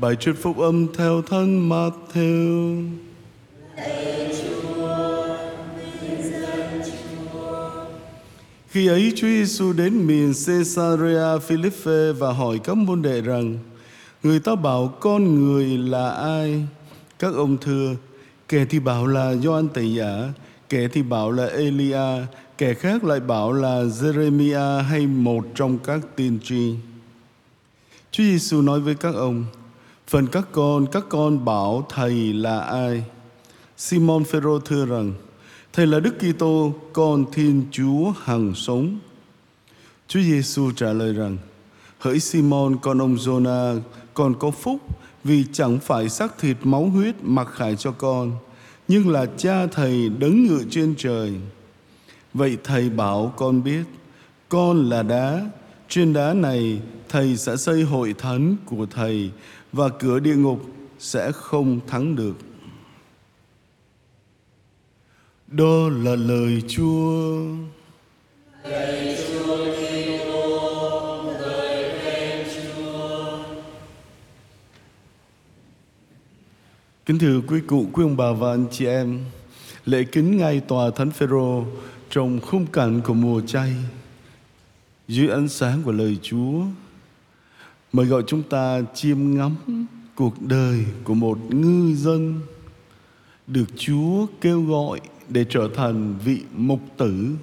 Bài truyền phúc âm theo thân Matthew. Khi ấy Chúa Giêsu đến miền Caesarea Philippe và hỏi các môn đệ rằng, Người ta bảo con người là ai? Các ông thưa, Kẻ thì bảo là Gioan Tẩy Giả, Kẻ thì bảo là Elia, Kẻ khác lại bảo là Jeremia hay một trong các tiên tri Chúa Giêsu nói với các ông Phần các con, các con bảo thầy là ai? Simon Phêrô thưa rằng Thầy là Đức Kitô, con Thiên Chúa hằng sống. Chúa Giêsu trả lời rằng: Hỡi Simon con ông Jonah, con có phúc vì chẳng phải xác thịt máu huyết mặc khải cho con, nhưng là cha thầy đấng ngự trên trời. Vậy thầy bảo con biết, con là đá, trên đá này thầy sẽ xây hội thánh của thầy và cửa địa ngục sẽ không thắng được. Đó là lời Chúa. Lời Chúa Kitô, khen Chúa. Kính thưa quý cụ, quý ông bà và anh chị em, lễ kính ngay tòa Thánh Phêrô trong khung cảnh của mùa chay dưới ánh sáng của lời Chúa mời gọi chúng ta chiêm ngắm cuộc đời của một ngư dân được Chúa kêu gọi để trở thành vị mục tử.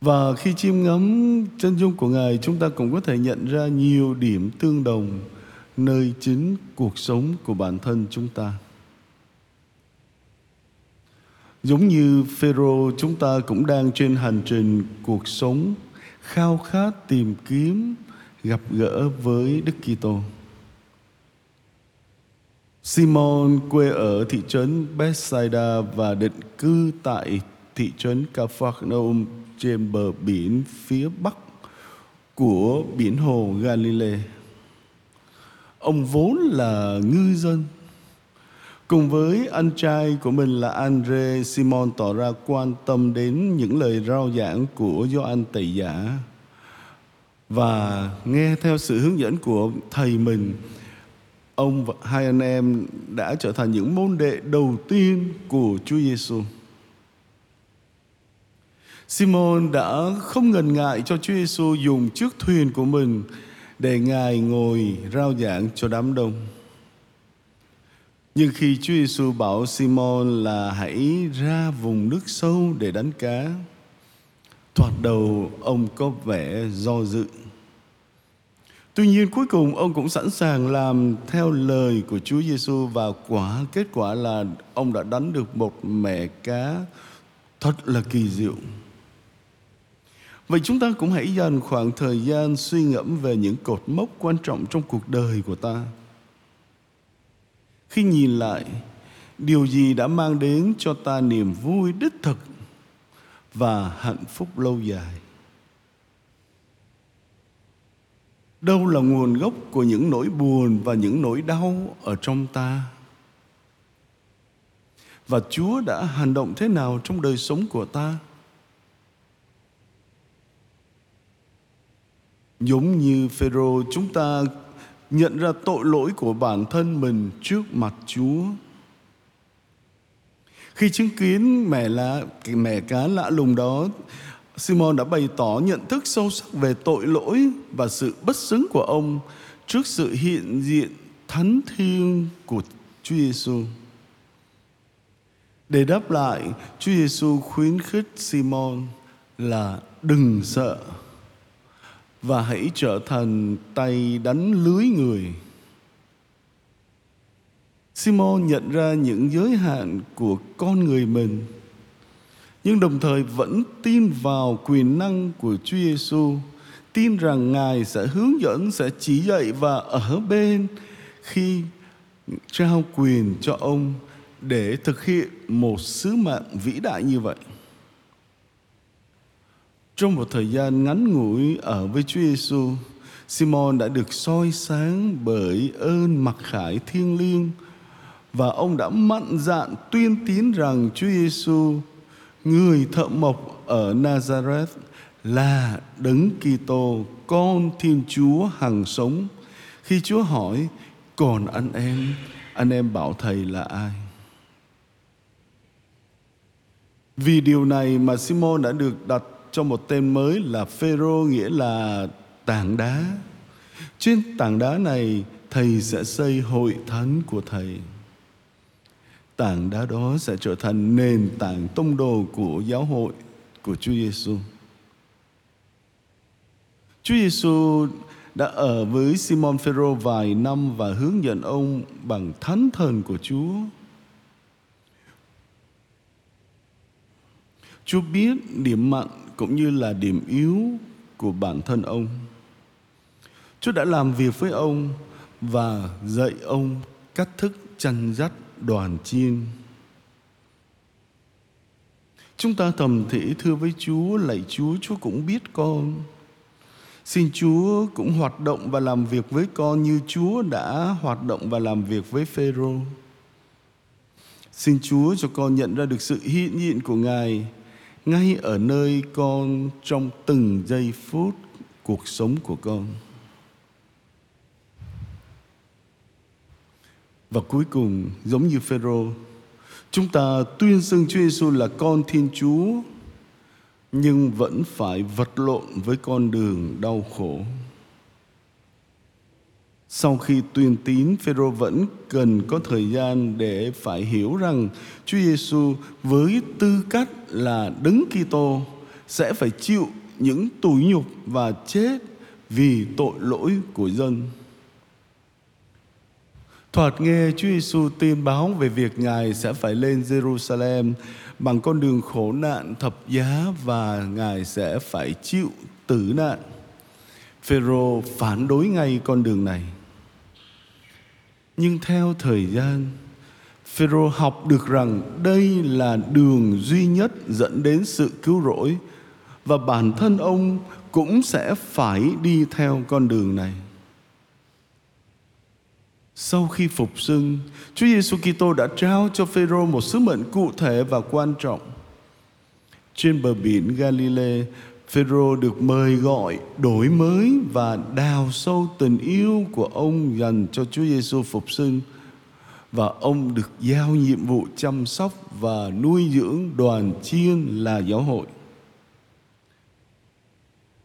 Và khi chiêm ngắm chân dung của Ngài, chúng ta cũng có thể nhận ra nhiều điểm tương đồng nơi chính cuộc sống của bản thân chúng ta. Giống như Phêrô, chúng ta cũng đang trên hành trình cuộc sống khao khát tìm kiếm, gặp gỡ với Đức Kitô. Simon quê ở thị trấn Bethsaida và định cư tại thị trấn Capernaum trên bờ biển phía bắc của biển hồ Galilee. Ông vốn là ngư dân. Cùng với anh trai của mình là Andre, Simon tỏ ra quan tâm đến những lời rao giảng của Gioan Tẩy Giả và nghe theo sự hướng dẫn của thầy mình ông và hai anh em đã trở thành những môn đệ đầu tiên của Chúa Giêsu. Simon đã không ngần ngại cho Chúa Giêsu dùng chiếc thuyền của mình để Ngài ngồi rao giảng cho đám đông. Nhưng khi Chúa Giêsu bảo Simon là hãy ra vùng nước sâu để đánh cá, thoạt đầu ông có vẻ do dự. Tuy nhiên cuối cùng ông cũng sẵn sàng làm theo lời của Chúa Giêsu và quả kết quả là ông đã đánh được một mẻ cá thật là kỳ diệu. Vậy chúng ta cũng hãy dành khoảng thời gian suy ngẫm về những cột mốc quan trọng trong cuộc đời của ta. Khi nhìn lại, điều gì đã mang đến cho ta niềm vui đích thực và hạnh phúc lâu dài? đâu là nguồn gốc của những nỗi buồn và những nỗi đau ở trong ta và chúa đã hành động thế nào trong đời sống của ta giống như phêrô chúng ta nhận ra tội lỗi của bản thân mình trước mặt chúa khi chứng kiến mẹ lá mẹ cá lạ lùng đó Simon đã bày tỏ nhận thức sâu sắc về tội lỗi và sự bất xứng của ông trước sự hiện diện thánh thiêng của Chúa Giêsu. Để đáp lại, Chúa Giêsu khuyến khích Simon là đừng sợ và hãy trở thành tay đánh lưới người. Simon nhận ra những giới hạn của con người mình nhưng đồng thời vẫn tin vào quyền năng của Chúa Giêsu, tin rằng Ngài sẽ hướng dẫn, sẽ chỉ dạy và ở bên khi trao quyền cho ông để thực hiện một sứ mạng vĩ đại như vậy. Trong một thời gian ngắn ngủi ở với Chúa Giêsu, Simon đã được soi sáng bởi ơn mặc khải thiêng liêng và ông đã mạnh dạn tuyên tín rằng Chúa Giêsu người thợ mộc ở Nazareth là đấng Kitô con Thiên Chúa hằng sống. Khi Chúa hỏi, còn anh em, anh em bảo thầy là ai? Vì điều này mà Simon đã được đặt cho một tên mới là Phêrô, nghĩa là tảng đá. Trên tảng đá này, thầy sẽ xây hội thánh của thầy. Tảng đá đó sẽ trở thành nền tảng tông đồ của giáo hội của Chúa Giêsu. Chúa Giêsu đã ở với Simon Phêrô vài năm và hướng dẫn ông bằng thánh thần của Chúa. Chúa biết điểm mạnh cũng như là điểm yếu của bản thân ông. Chúa đã làm việc với ông và dạy ông cách thức chăn dắt đoàn chiên. Chúng ta thầm thỉ thưa với Chúa, lạy Chúa, Chúa cũng biết con. Xin Chúa cũng hoạt động và làm việc với con như Chúa đã hoạt động và làm việc với Phêrô. Xin Chúa cho con nhận ra được sự hiện diện của Ngài ngay ở nơi con trong từng giây phút cuộc sống của con. Và cuối cùng giống như Phêrô, chúng ta tuyên xưng Chúa Giêsu là con Thiên Chúa nhưng vẫn phải vật lộn với con đường đau khổ. Sau khi tuyên tín, Phêrô vẫn cần có thời gian để phải hiểu rằng Chúa Giêsu với tư cách là đấng Kitô sẽ phải chịu những tủi nhục và chết vì tội lỗi của dân. Thoạt nghe Chúa Giêsu tin báo về việc Ngài sẽ phải lên Jerusalem bằng con đường khổ nạn thập giá và Ngài sẽ phải chịu tử nạn. Phêrô phản đối ngay con đường này. Nhưng theo thời gian, Phêrô học được rằng đây là đường duy nhất dẫn đến sự cứu rỗi và bản thân ông cũng sẽ phải đi theo con đường này. Sau khi phục sinh, Chúa Giêsu Kitô đã trao cho Phêrô một sứ mệnh cụ thể và quan trọng. Trên bờ biển Galilee, Phêrô được mời gọi đổi mới và đào sâu tình yêu của ông dành cho Chúa Giêsu phục sinh và ông được giao nhiệm vụ chăm sóc và nuôi dưỡng đoàn chiên là giáo hội.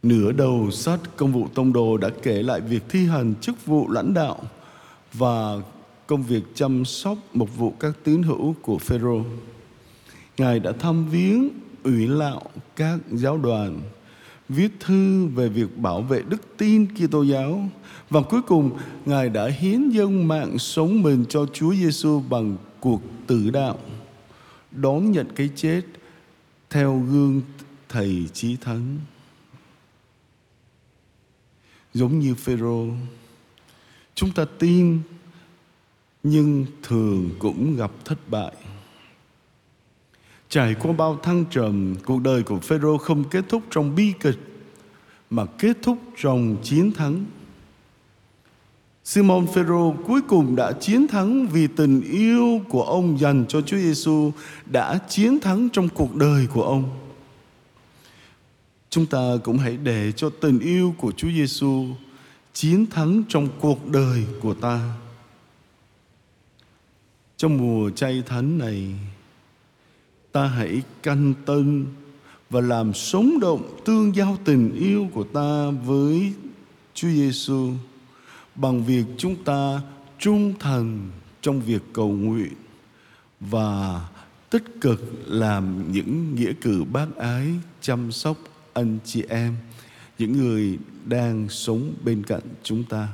Nửa đầu sách công vụ tông đồ đã kể lại việc thi hành chức vụ lãnh đạo và công việc chăm sóc mục vụ các tín hữu của Phêrô. Ngài đã thăm viếng ủy lạo các giáo đoàn, viết thư về việc bảo vệ đức tin Kitô giáo và cuối cùng Ngài đã hiến dâng mạng sống mình cho Chúa Giêsu bằng cuộc tử đạo, đón nhận cái chết theo gương thầy chí thánh. Giống như Phêrô, chúng ta tin nhưng thường cũng gặp thất bại trải qua bao thăng trầm cuộc đời của phêrô không kết thúc trong bi kịch mà kết thúc trong chiến thắng Simon Phêrô cuối cùng đã chiến thắng vì tình yêu của ông dành cho Chúa Giêsu đã chiến thắng trong cuộc đời của ông. Chúng ta cũng hãy để cho tình yêu của Chúa Giêsu chiến thắng trong cuộc đời của ta. Trong mùa chay thánh này, ta hãy canh tân và làm sống động tương giao tình yêu của ta với Chúa Giêsu bằng việc chúng ta trung thành trong việc cầu nguyện và tích cực làm những nghĩa cử bác ái chăm sóc anh chị em, những người đang sống bên cạnh chúng ta.